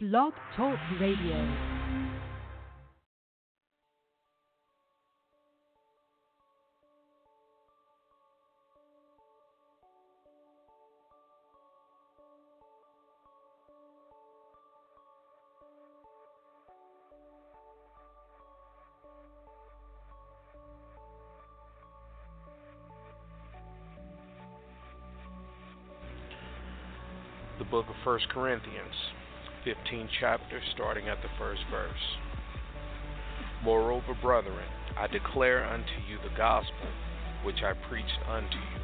Blog Talk Radio. the book of 1 Corinthians, 15 chapter, starting at the first verse. Moreover, brethren, I declare unto you the gospel which I preached unto you,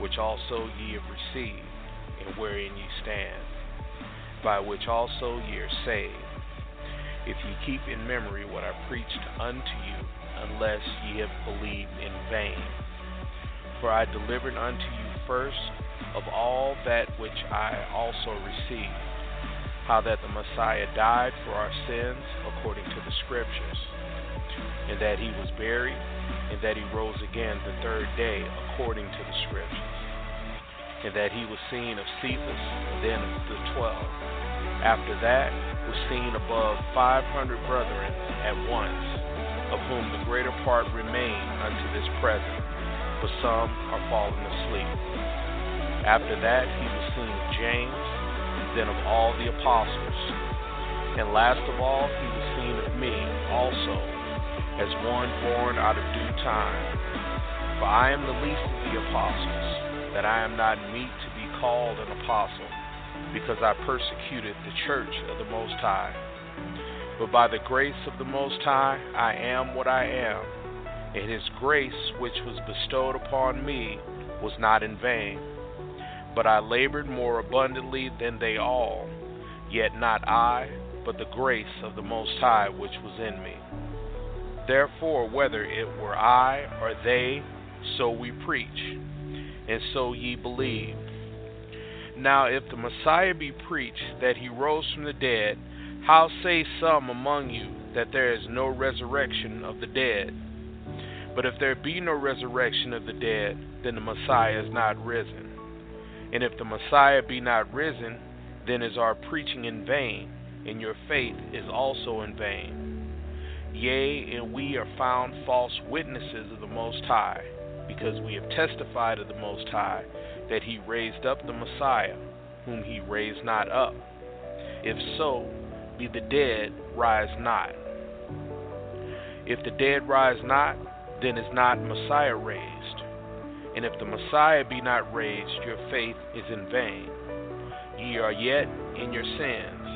which also ye have received, and wherein ye stand, by which also ye are saved, if ye keep in memory what I preached unto you, unless ye have believed in vain. For I delivered unto you first of all that which I also received, how that the Messiah died for our sins according to the Scriptures, and that he was buried, and that he rose again the third day according to the Scriptures, and that he was seen of Cephas, then of the twelve. After that was seen above five hundred brethren at once, of whom the greater part remain unto this present, but some are fallen asleep. After that, he was seen of James, then of all the apostles. And last of all, he was seen of me also, as one born out of due time. For I am the least of the apostles, that I am not meet to be called an apostle, because I persecuted the church of the Most High. But by the grace of the Most High, I am what I am, and his grace which was bestowed upon me was not in vain. But I labored more abundantly than they all, yet not I, but the grace of the Most High which was in me. Therefore, whether it were I or they, so we preach, and so ye believe. Now, if the Messiah be preached that he rose from the dead, how say some among you that there is no resurrection of the dead? But if there be no resurrection of the dead, then the Messiah is not risen. And if the Messiah be not risen, then is our preaching in vain, and your faith is also in vain. Yea, and we are found false witnesses of the Most High, because we have testified of the Most High that he raised up the Messiah, whom he raised not up. If so, be the dead rise not. If the dead rise not, then is not Messiah raised. And if the Messiah be not raised, your faith is in vain. Ye are yet in your sins.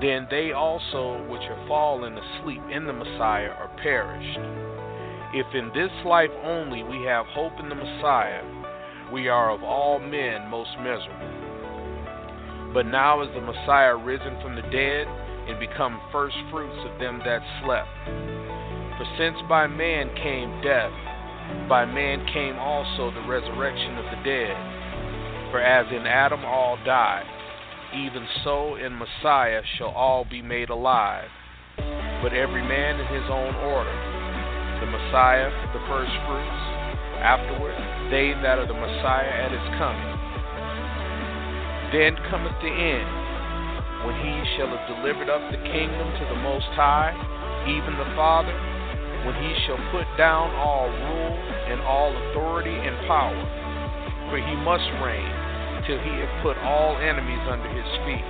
Then they also which are fallen asleep in the Messiah are perished. If in this life only we have hope in the Messiah, we are of all men most miserable. But now is the Messiah risen from the dead and become first fruits of them that slept. For since by man came death, by man came also the resurrection of the dead. For as in Adam all die, even so in Messiah shall all be made alive, but every man in his own order. The Messiah, the first fruits, afterward, they that are the Messiah at his coming. Then cometh the end, when he shall have delivered up the kingdom to the Most High, even the Father, when he shall put down all rule and all authority and power. For he must reign till he have put all enemies under his feet.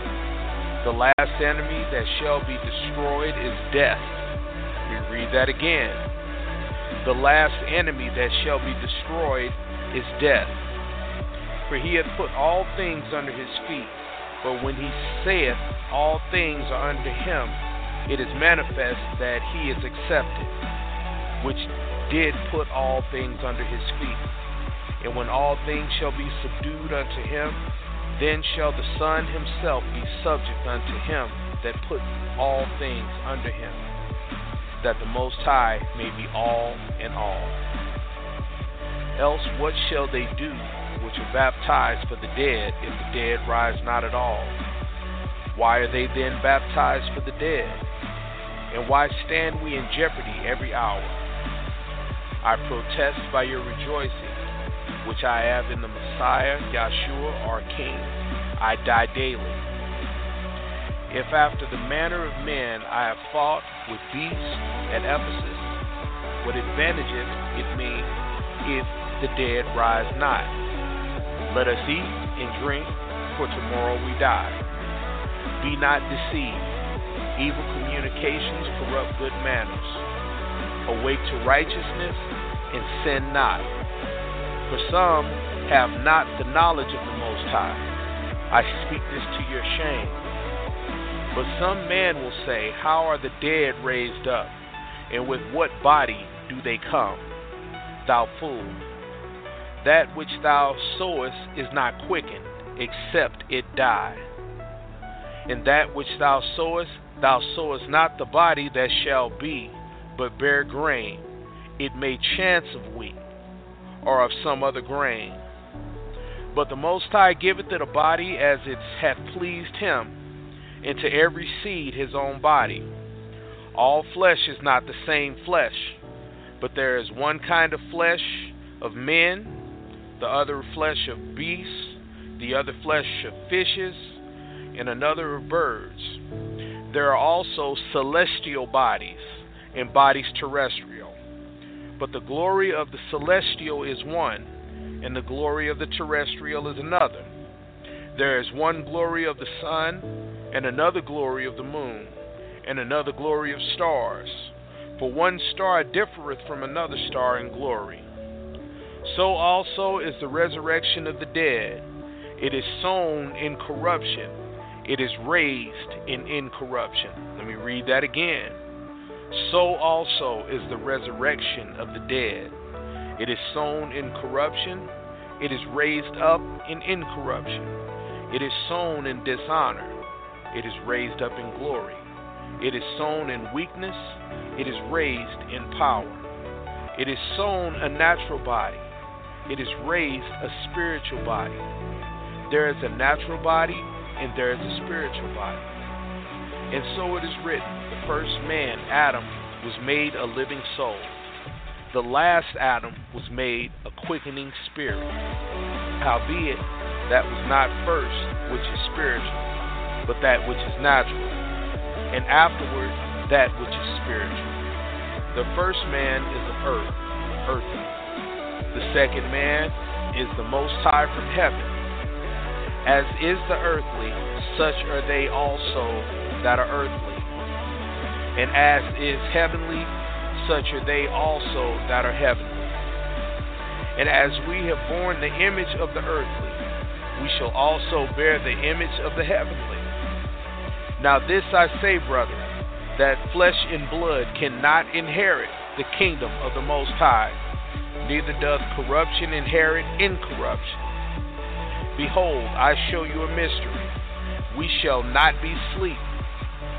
The last enemy that shall be destroyed is death. We read that again. The last enemy that shall be destroyed is death. For he hath put all things under his feet. But when he saith all things are under him, it is manifest that he is accepted, which did put all things under his feet. And when all things shall be subdued unto him, then shall the Son himself be subject unto him that put all things under him, that the Most High may be all in all. Else what shall they do which are baptized for the dead if the dead rise not at all? Why are they then baptized for the dead? And why stand we in jeopardy every hour? I protest by your rejoicing, which I have in the Messiah, Yahshua, our King. I die daily. If after the manner of men I have fought with beasts at Ephesus, what advantageth it me if the dead rise not? Let us eat and drink, for tomorrow we die. Be not deceived. Evil communications corrupt good manners. Awake to righteousness and sin not. For some have not the knowledge of the Most High. I speak this to your shame. But some man will say, How are the dead raised up? And with what body do they come? Thou fool. That which thou sowest is not quickened, except it die. And that which thou sowest, thou sowest not the body that shall be, but bare grain. It may chance of wheat, or of some other grain. But the Most High giveth it a body as it hath pleased him and to every seed his own body. All flesh is not the same flesh, but there is one kind of flesh of men, the other flesh of beasts, the other flesh of fishes, and another of birds. There are also celestial bodies and bodies terrestrial. But the glory of the celestial is one, and the glory of the terrestrial is another. There is one glory of the sun and another glory of the moon, and another glory of stars. For one star differeth from another star in glory. So also is the resurrection of the dead. It is sown in corruption, it is raised in incorruption. Let me read that again. So also is the resurrection of the dead. It is sown in corruption, it is raised up in incorruption. It is sown in dishonor it is raised up in glory. It is sown in weakness, it is raised in power. It is sown a natural body, it is raised a spiritual body. There is a natural body, and there is a spiritual body. And so it is written the first man, Adam, was made a living soul. The last Adam was made a quickening spirit. Howbeit, that was not first which is spiritual but that which is natural, and afterward that which is spiritual. The first man is of earth, earthly. The second man is the Most High from heaven. As is the earthly, such are they also that are earthly. And as is heavenly, such are they also that are heavenly. And as we have borne the image of the earthly, we shall also bear the image of the heavenly. Now, this I say, brethren, that flesh and blood cannot inherit the kingdom of the Most High, neither doth corruption inherit incorruption. Behold, I show you a mystery. We shall not be asleep,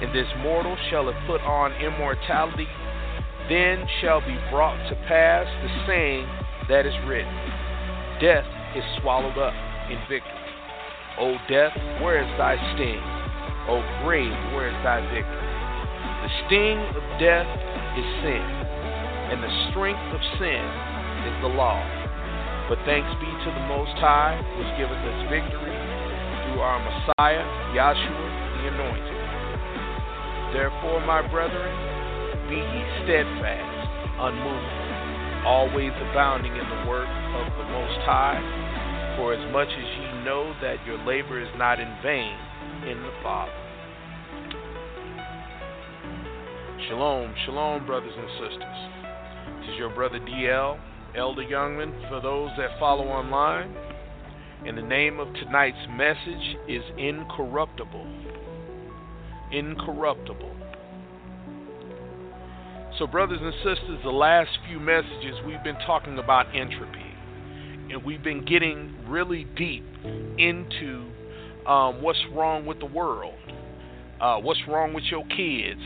and this mortal shall have put on immortality, then shall be brought to pass the saying that is written Death is swallowed up in victory. O death, where is thy sting? O grave, where is thy victory? The sting of death is sin, and the strength of sin is the law. But thanks be to the Most High, which giveth us victory through our Messiah, Yahshua the Anointed. Therefore, my brethren, be ye steadfast, unmovable, always abounding in the work of the Most High, for as much as ye know that your labor is not in vain in the Father. Shalom, shalom, brothers and sisters. This is your brother DL, Elder Youngman, for those that follow online. And the name of tonight's message is Incorruptible. Incorruptible. So, brothers and sisters, the last few messages we've been talking about entropy. And we've been getting really deep into um, what's wrong with the world, uh, what's wrong with your kids,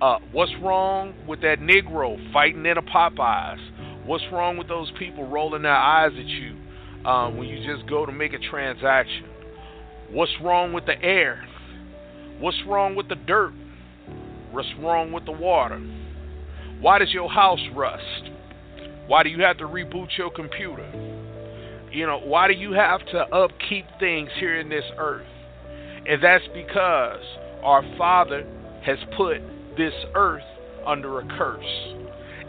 Uh, what's wrong with that Negro fighting in a Popeyes? What's wrong with those people rolling their eyes at you um, when you just go to make a transaction? What's wrong with the air? What's wrong with the dirt? What's wrong with the water? Why does your house rust? Why do you have to reboot your computer? You know, why do you have to upkeep things here in this earth? And that's because our Father has put this earth under a curse.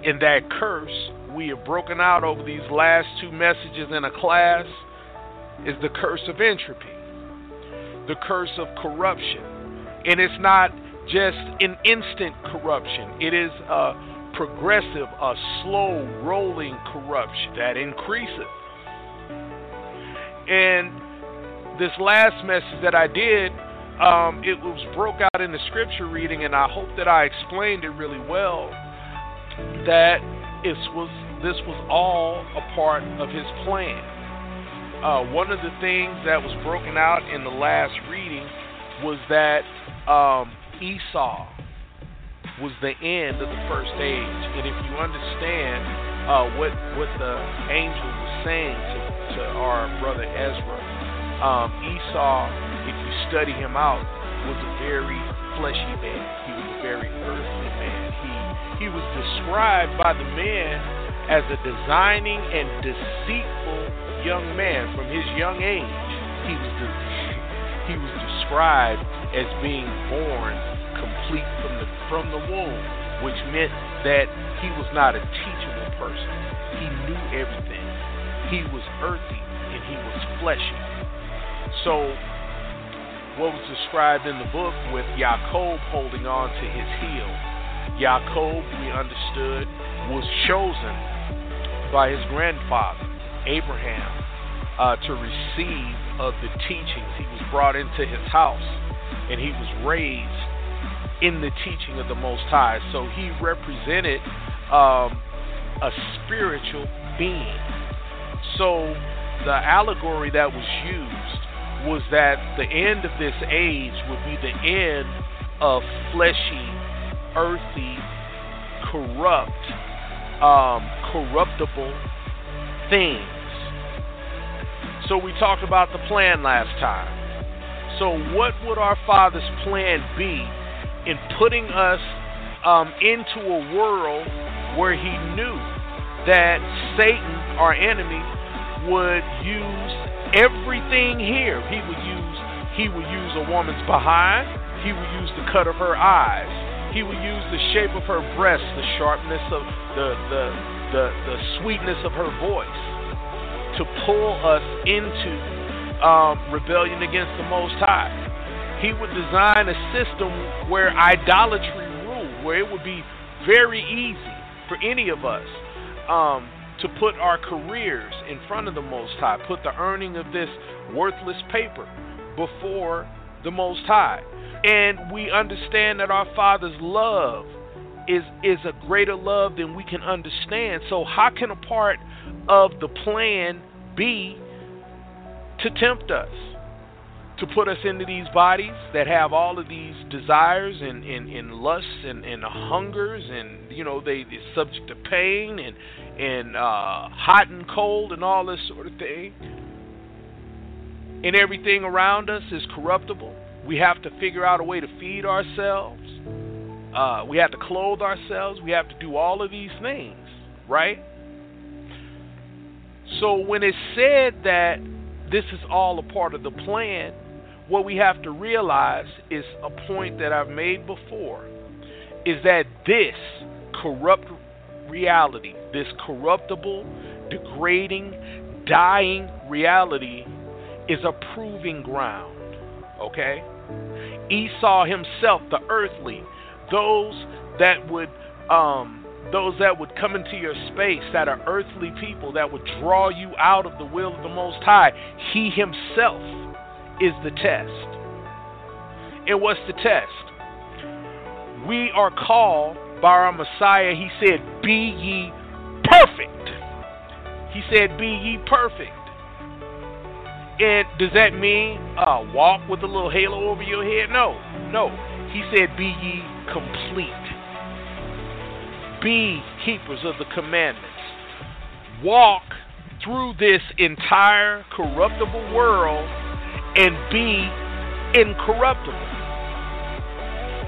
And that curse we have broken out over these last two messages in a class is the curse of entropy, the curse of corruption. And it's not just an instant corruption, it is a progressive, a slow rolling corruption that increases. And this last message that I did, um, it was broke out in the scripture reading, and I hope that I explained it really well. That it was this was all a part of his plan. Uh, one of the things that was broken out in the last reading was that um, Esau was the end of the first age. And if you understand uh, what what the angel was saying to, to our brother Ezra, um, Esau, if you study him out, was a very fleshy man. He was a very earthly man. He he was described by the men as a designing and deceitful young man from his young age. He was de- he was described as being born complete from the from the womb, which meant that he was not a teachable person. He knew everything. He was earthy and he was fleshy. So what was described in the book with Jacob holding on to his heel. Jacob, we understood, was chosen by his grandfather, Abraham, uh, to receive of the teachings. He was brought into his house and he was raised in the teaching of the Most High. So he represented um, a spiritual being. So the allegory that was used was that the end of this age would be the end of fleshy, earthy, corrupt, um, corruptible things. So we talked about the plan last time. So, what would our Father's plan be in putting us um, into a world where he knew that Satan, our enemy, would use everything here. He would use he would use a woman's behind. He would use the cut of her eyes. He would use the shape of her breast, the sharpness of the the the, the sweetness of her voice to pull us into um, rebellion against the Most High he would design a system where idolatry ruled, where it would be very easy for any of us um, to put our careers in front of the Most High, put the earning of this worthless paper before the Most High. And we understand that our Father's love is is a greater love than we can understand. So how can a part of the plan be to tempt us? to put us into these bodies that have all of these desires and, and, and lusts and, and hungers and you know they are subject to pain and and uh, hot and cold and all this sort of thing. And everything around us is corruptible. We have to figure out a way to feed ourselves. Uh, we have to clothe ourselves. We have to do all of these things right so when it's said that this is all a part of the plan what we have to realize is a point that I've made before is that this corrupt reality, this corruptible, degrading, dying reality is a proving ground. Okay? Esau himself, the earthly, those that would um, those that would come into your space that are earthly people that would draw you out of the will of the Most High, he himself is the test. And what's the test? We are called by our Messiah, he said, Be ye perfect. He said, Be ye perfect. And does that mean uh, walk with a little halo over your head? No, no. He said, Be ye complete. Be keepers of the commandments. Walk through this entire corruptible world and be incorruptible.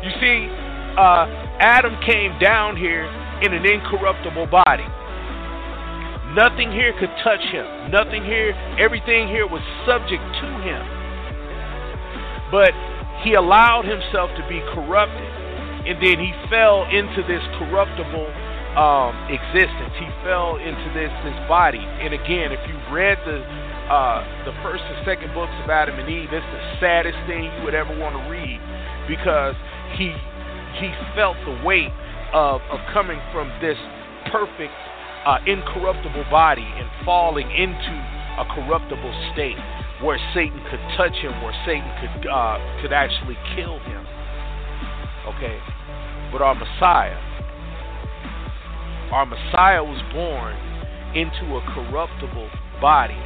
You see, uh, Adam came down here in an incorruptible body. Nothing here could touch him. Nothing here, everything here was subject to him. But he allowed himself to be corrupted, and then he fell into this corruptible um, existence. He fell into this this body. And again, if you read the uh, the first and second books of Adam and Eve, it's the saddest thing you would ever want to read because he he felt the weight of of coming from this perfect uh, incorruptible body and falling into a corruptible state where Satan could touch him, where Satan could uh, could actually kill him. Okay, but our Messiah, our Messiah was born into a corruptible body,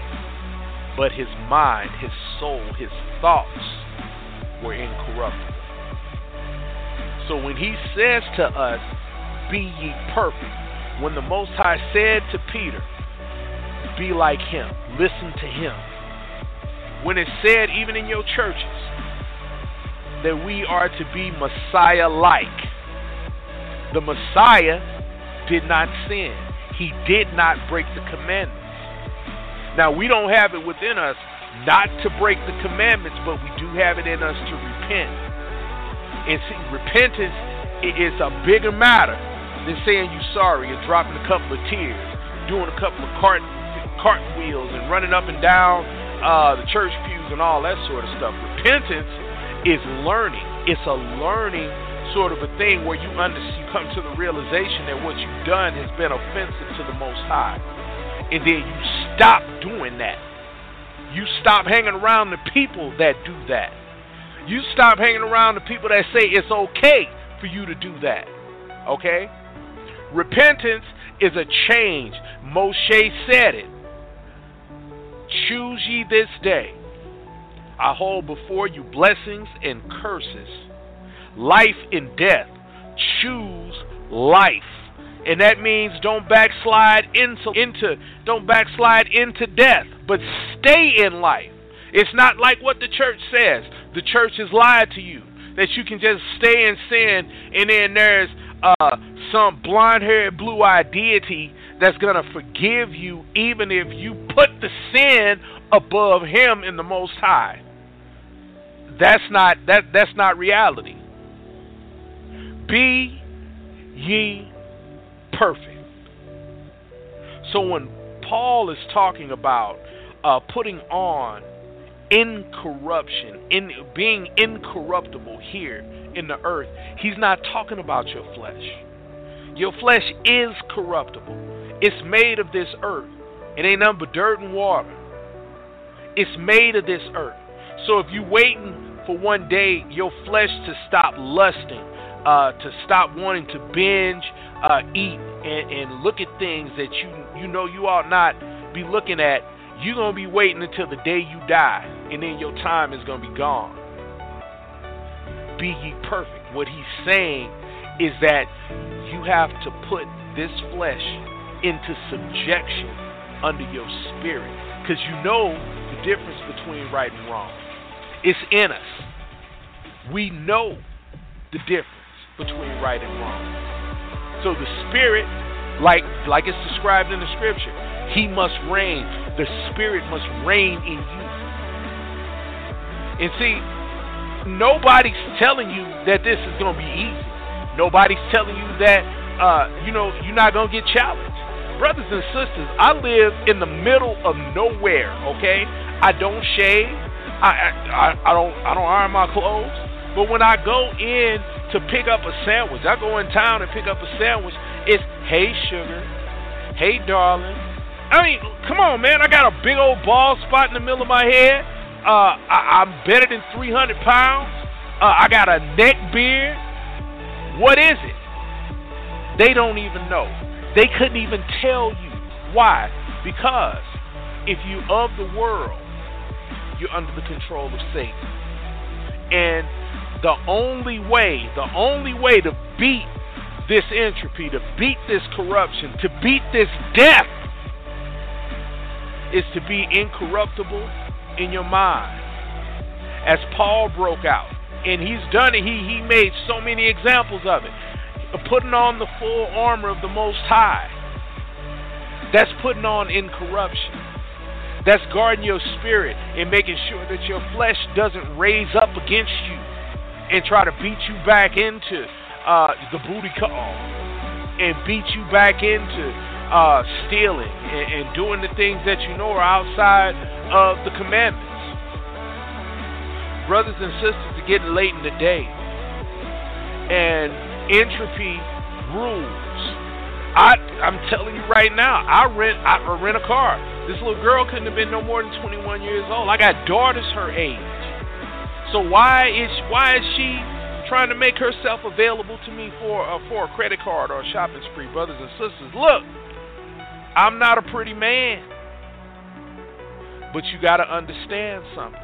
but his mind, his soul, his thoughts were incorruptible. So when he says to us, Be ye perfect, when the Most High said to Peter, Be like him, listen to him. When it said, even in your churches, that we are to be Messiah like, the Messiah did not sin, he did not break the commandments. Now, we don't have it within us not to break the commandments, but we do have it in us to repent. And see, repentance is a bigger matter than saying you're sorry and dropping a couple of tears, doing a couple of cart cartwheels and running up and down uh, the church pews and all that sort of stuff. Repentance is learning. It's a learning sort of a thing where you under, you come to the realization that what you've done has been offensive to the Most High, and then you stop doing that. You stop hanging around the people that do that. You stop hanging around the people that say it's okay for you to do that. Okay? Repentance is a change. Moshe said it. Choose ye this day. I hold before you blessings and curses, life and death. Choose life. And that means don't backslide into into don't backslide into death, but stay in life. It's not like what the church says. The church has lied to you that you can just stay in sin and then there's uh, some blonde haired, blue eyed deity that's going to forgive you even if you put the sin above him in the most high. That's not that that's not reality. Be ye perfect. So when Paul is talking about uh, putting on incorruption, in being incorruptible here in the earth, he's not talking about your flesh. Your flesh is corruptible. It's made of this earth. It ain't nothing but dirt and water. It's made of this earth. So if you waiting for one day your flesh to stop lusting, uh, to stop wanting to binge, uh, eat, and, and look at things that you you know you ought not be looking at, you're gonna be waiting until the day you die, and then your time is gonna be gone. Be ye perfect. What he's saying is that you have to put this flesh into subjection under your spirit. Because you know the difference between right and wrong. It's in us. We know the difference between right and wrong. So the spirit, like like it's described in the scripture, he must reign. The spirit must reign in you. And see, nobody's telling you that this is going to be easy. Nobody's telling you that uh, you know you're not gonna get challenged. Brothers and sisters, I live in the middle of nowhere. Okay, I don't shave. I, I I don't I don't iron my clothes. But when I go in to pick up a sandwich, I go in town and pick up a sandwich. It's hey sugar, hey darling. I mean, come on, man. I got a big old bald spot in the middle of my head. Uh, I, I'm better than 300 pounds. Uh, I got a neck beard. What is it? They don't even know. They couldn't even tell you. Why? Because if you of the world, you're under the control of Satan. And the only way, the only way to beat this entropy, to beat this corruption, to beat this death, is to be incorruptible in your mind. As Paul broke out, and he's done it, he, he made so many examples of it. Putting on the full armor of the Most High. That's putting on incorruption. That's guarding your spirit and making sure that your flesh doesn't raise up against you and try to beat you back into uh, the booty call and beat you back into uh, stealing and, and doing the things that you know are outside of the commandments. Brothers and sisters it's getting late in the day, and entropy rules. I, I'm telling you right now, I rent I rent a car. This little girl couldn't have been no more than 21 years old. I got daughters her age. So why is why is she trying to make herself available to me for uh, for a credit card or a shopping spree, brothers and sisters? Look, I'm not a pretty man, but you got to understand something.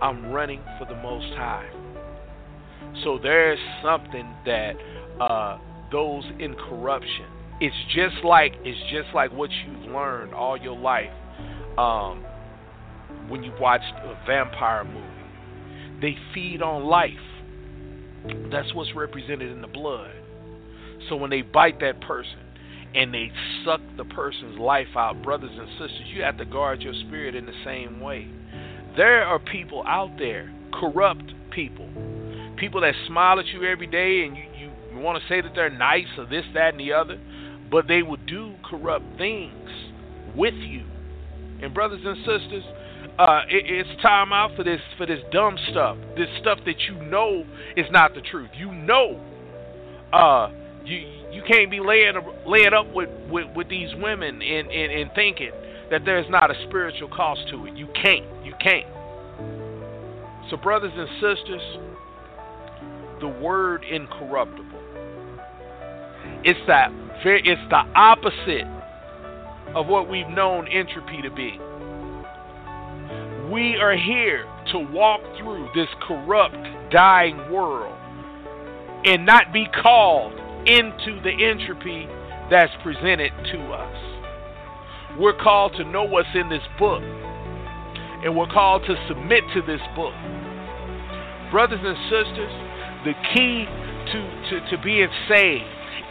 I'm running for the Most High. So there's something that uh, those in corruption it's just like it's just like what you've learned all your life um, when you watched a vampire movie. They feed on life. That's what's represented in the blood. So when they bite that person and they suck the person's life out, brothers and sisters, you have to guard your spirit in the same way. There are people out there, corrupt people, people that smile at you every day and you, you want to say that they're nice or this, that, and the other but they will do corrupt things with you. And brothers and sisters, uh, it, it's time out for this for this dumb stuff, this stuff that you know is not the truth. You know, uh, you you can't be laying laying up with, with, with these women and, and, and thinking that there's not a spiritual cost to it. You can't. You can't. So, brothers and sisters, the word incorruptible. It's that it's the opposite of what we've known entropy to be. We are here to walk through this corrupt, dying world and not be called into the entropy that's presented to us. We're called to know what's in this book, and we're called to submit to this book. Brothers and sisters, the key to, to, to being saved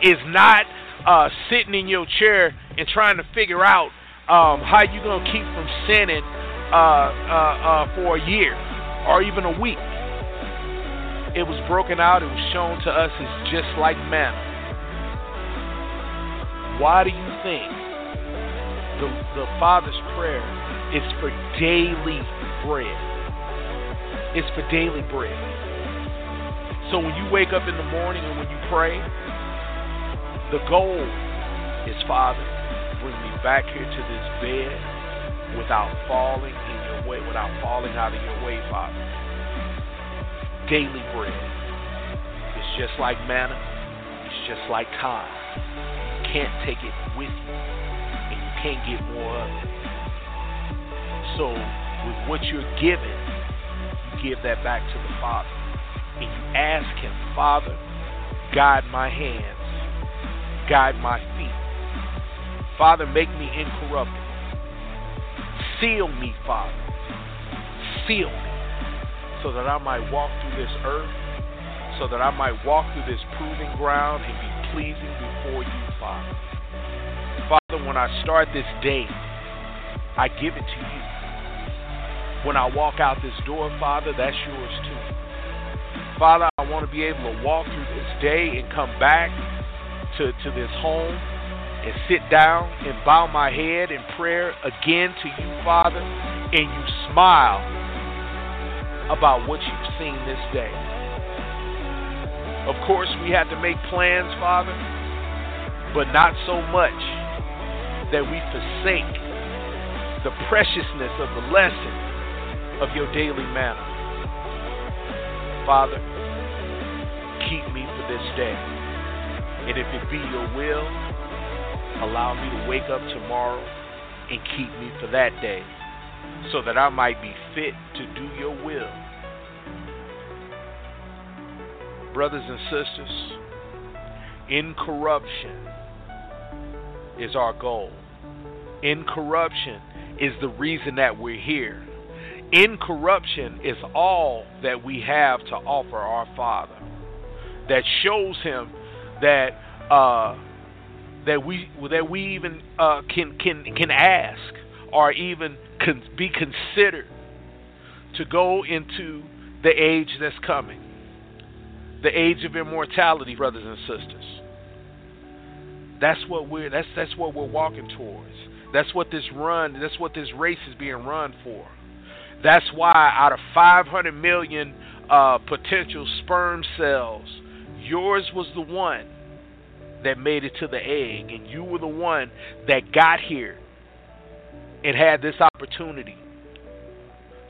is not uh, sitting in your chair and trying to figure out um, how you're going to keep from sinning uh, uh, uh, for a year or even a week. It was broken out, it was shown to us as just like manna. Why do you think the, the Father's prayer is for daily bread? It's for daily bread. So when you wake up in the morning and when you pray, the goal is, Father, bring me back here to this bed without falling in your way, without falling out of your way, Father. Daily bread. It's just like manna. It's just like time. You can't take it with you, and you can't get more of it. So, with what you're given, you give that back to the Father, and you ask Him, Father, guide my hands guide my feet. Father, make me incorruptible. Seal me, Father. Seal me so that I might walk through this earth, so that I might walk through this proving ground and be pleasing before you, Father. Father, when I start this day, I give it to you. When I walk out this door, Father, that's yours too. Father, I want to be able to walk through this day and come back to, to this home and sit down and bow my head in prayer again to you, Father, and you smile about what you've seen this day. Of course, we had to make plans, Father, but not so much that we forsake the preciousness of the lesson of your daily manna. Father, keep me for this day. And if it be your will, allow me to wake up tomorrow and keep me for that day so that I might be fit to do your will. Brothers and sisters, Incorruption is our goal. Incorruption is the reason that we're here. Incorruption is all that we have to offer our Father. That shows Him that uh, that we that we even uh, can can can ask or even be considered to go into the age that's coming, the age of immortality, brothers and sisters. That's what we're that's that's what we're walking towards. That's what this run, that's what this race is being run for. That's why out of 500 million uh, potential sperm cells, yours was the one that made it to the egg, and you were the one that got here and had this opportunity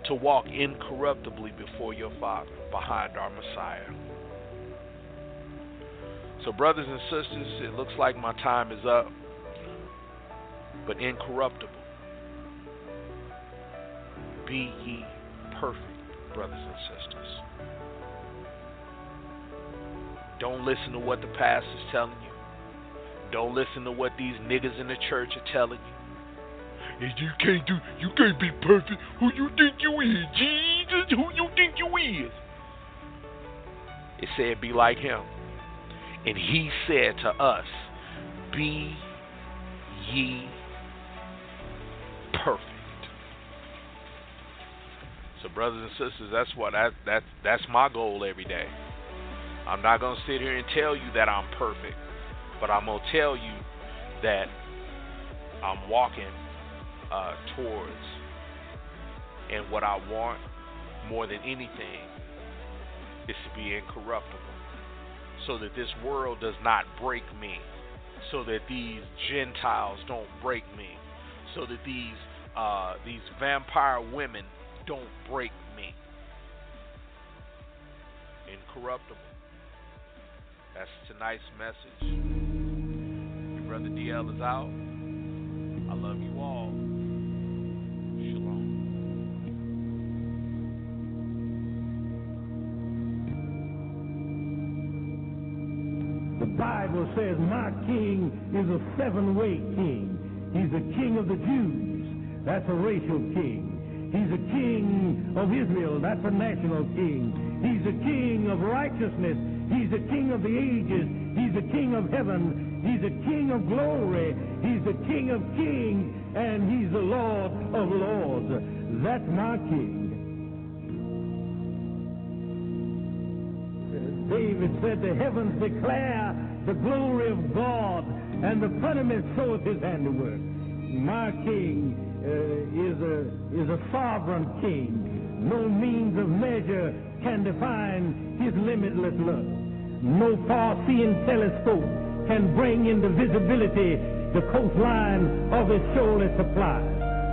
to walk incorruptibly before your Father, behind our Messiah. So, brothers and sisters, it looks like my time is up, but incorruptible. Be ye perfect, brothers and sisters. Don't listen to what the pastor's telling you. Don't listen to what these niggas in the church are telling you. you can't do, you can't be perfect. Who you think you is, Jesus? Who you think you is? It said, be like him. And he said to us, Be ye perfect. So brothers and sisters, that's what I, that that's my goal every day. I'm not gonna sit here and tell you that I'm perfect, but I'm gonna tell you that I'm walking uh, towards and what I want more than anything is to be incorruptible so that this world does not break me, so that these Gentiles don't break me, so that these uh, these vampire women don't break me. Incorruptible. That's tonight's message. Your brother DL is out. I love you all. Shalom. The Bible says, My king is a seven way king. He's the king of the Jews. That's a racial king. He's a king of Israel. That's a national king. He's a king of righteousness. He's the king of the ages. He's the king of heaven. He's the king of glory. He's the king of kings. And he's the Lord of lords. That's my king. David said, The heavens declare the glory of God, and the firmament showeth his handiwork. My king uh, is, a, is a sovereign king. No means of measure can define his limitless love. No far-seeing telescope can bring into visibility the coastline of his shoaly supply.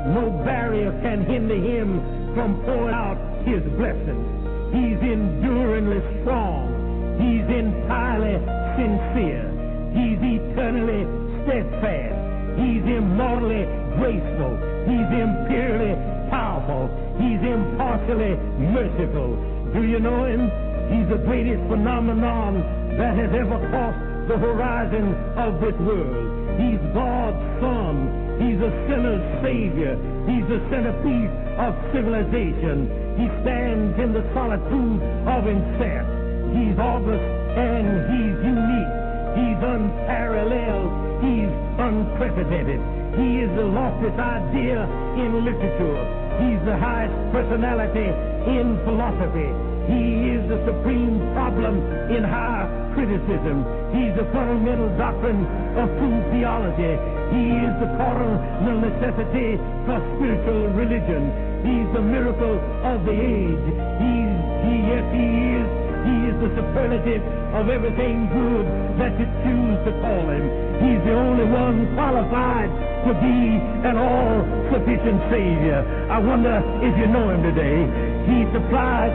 No barrier can hinder him from pouring out his blessings. He's enduringly strong. He's entirely sincere. He's eternally steadfast. He's immortally graceful. He's imperially powerful. He's impartially merciful. Do you know him? He's the greatest phenomenon that has ever crossed the horizon of this world. He's God's Son. He's a sinner's Savior. He's the centerpiece of civilization. He stands in the solitude of himself. He's august and he's unique. He's unparalleled. He's unprecedented. He is the loftiest idea in literature. He's the highest personality in philosophy. He is the supreme problem in higher criticism. He's the fundamental doctrine of true theology. He is the cardinal necessity for spiritual religion. He's the miracle of the age. He's, he, yes, he is he is the superlative of everything good that you choose to call him. He's the only one qualified to be an all-sufficient Savior. I wonder if you know him today. He supplies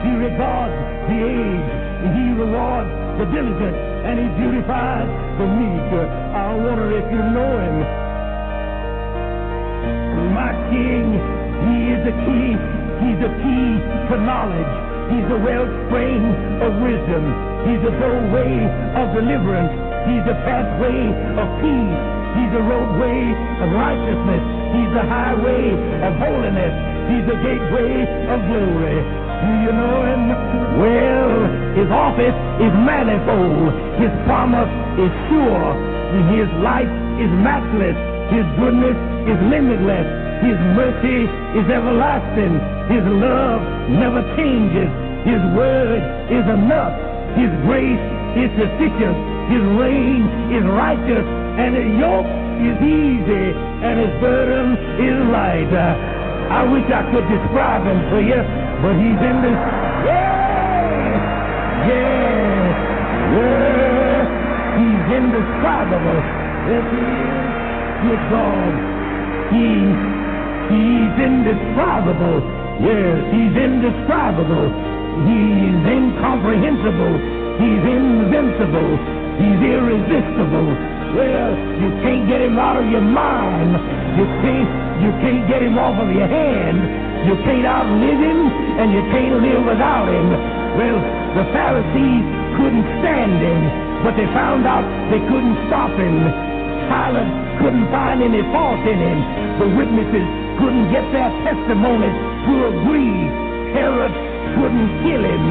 He regards the aged. He rewards the diligent. And he beautifies the meek. I wonder if you know him. My king, he is the key. He's the key to knowledge. He's the wellspring of wisdom. He's the doorway of deliverance. He's the pathway of peace. He's the roadway of righteousness. He's the highway of holiness. He's the gateway of glory. You know him? Well, his office is manifold. His promise is sure. His life is matchless. His goodness is limitless. His mercy is everlasting. His love never changes. His word is enough. His grace is sufficient. His reign is righteous. And his yoke is easy. And his burden is light. I wish I could describe him to you, but he's in this. Yeah! Yeah! Yeah! He's indescribable. Yes, is. Good God. He He's indescribable. Yes, he's indescribable. He's incomprehensible. He's invincible. He's irresistible. Well, you can't get him out of your mind. You can't you can't get him off of your hand. You can't outlive him and you can't live without him. Well, the Pharisees couldn't stand him, but they found out they couldn't stop him. Pilate couldn't find any fault in him. The witnesses couldn't get their testimonies to agree. Herod couldn't kill him.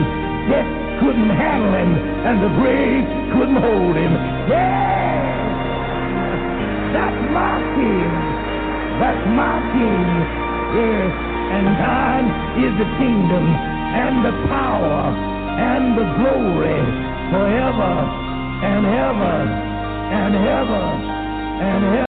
Death couldn't handle him. And the grave couldn't hold him. Yeah! That's my king. That's my king. Yes. And thine is the kingdom and the power and the glory forever and ever and ever and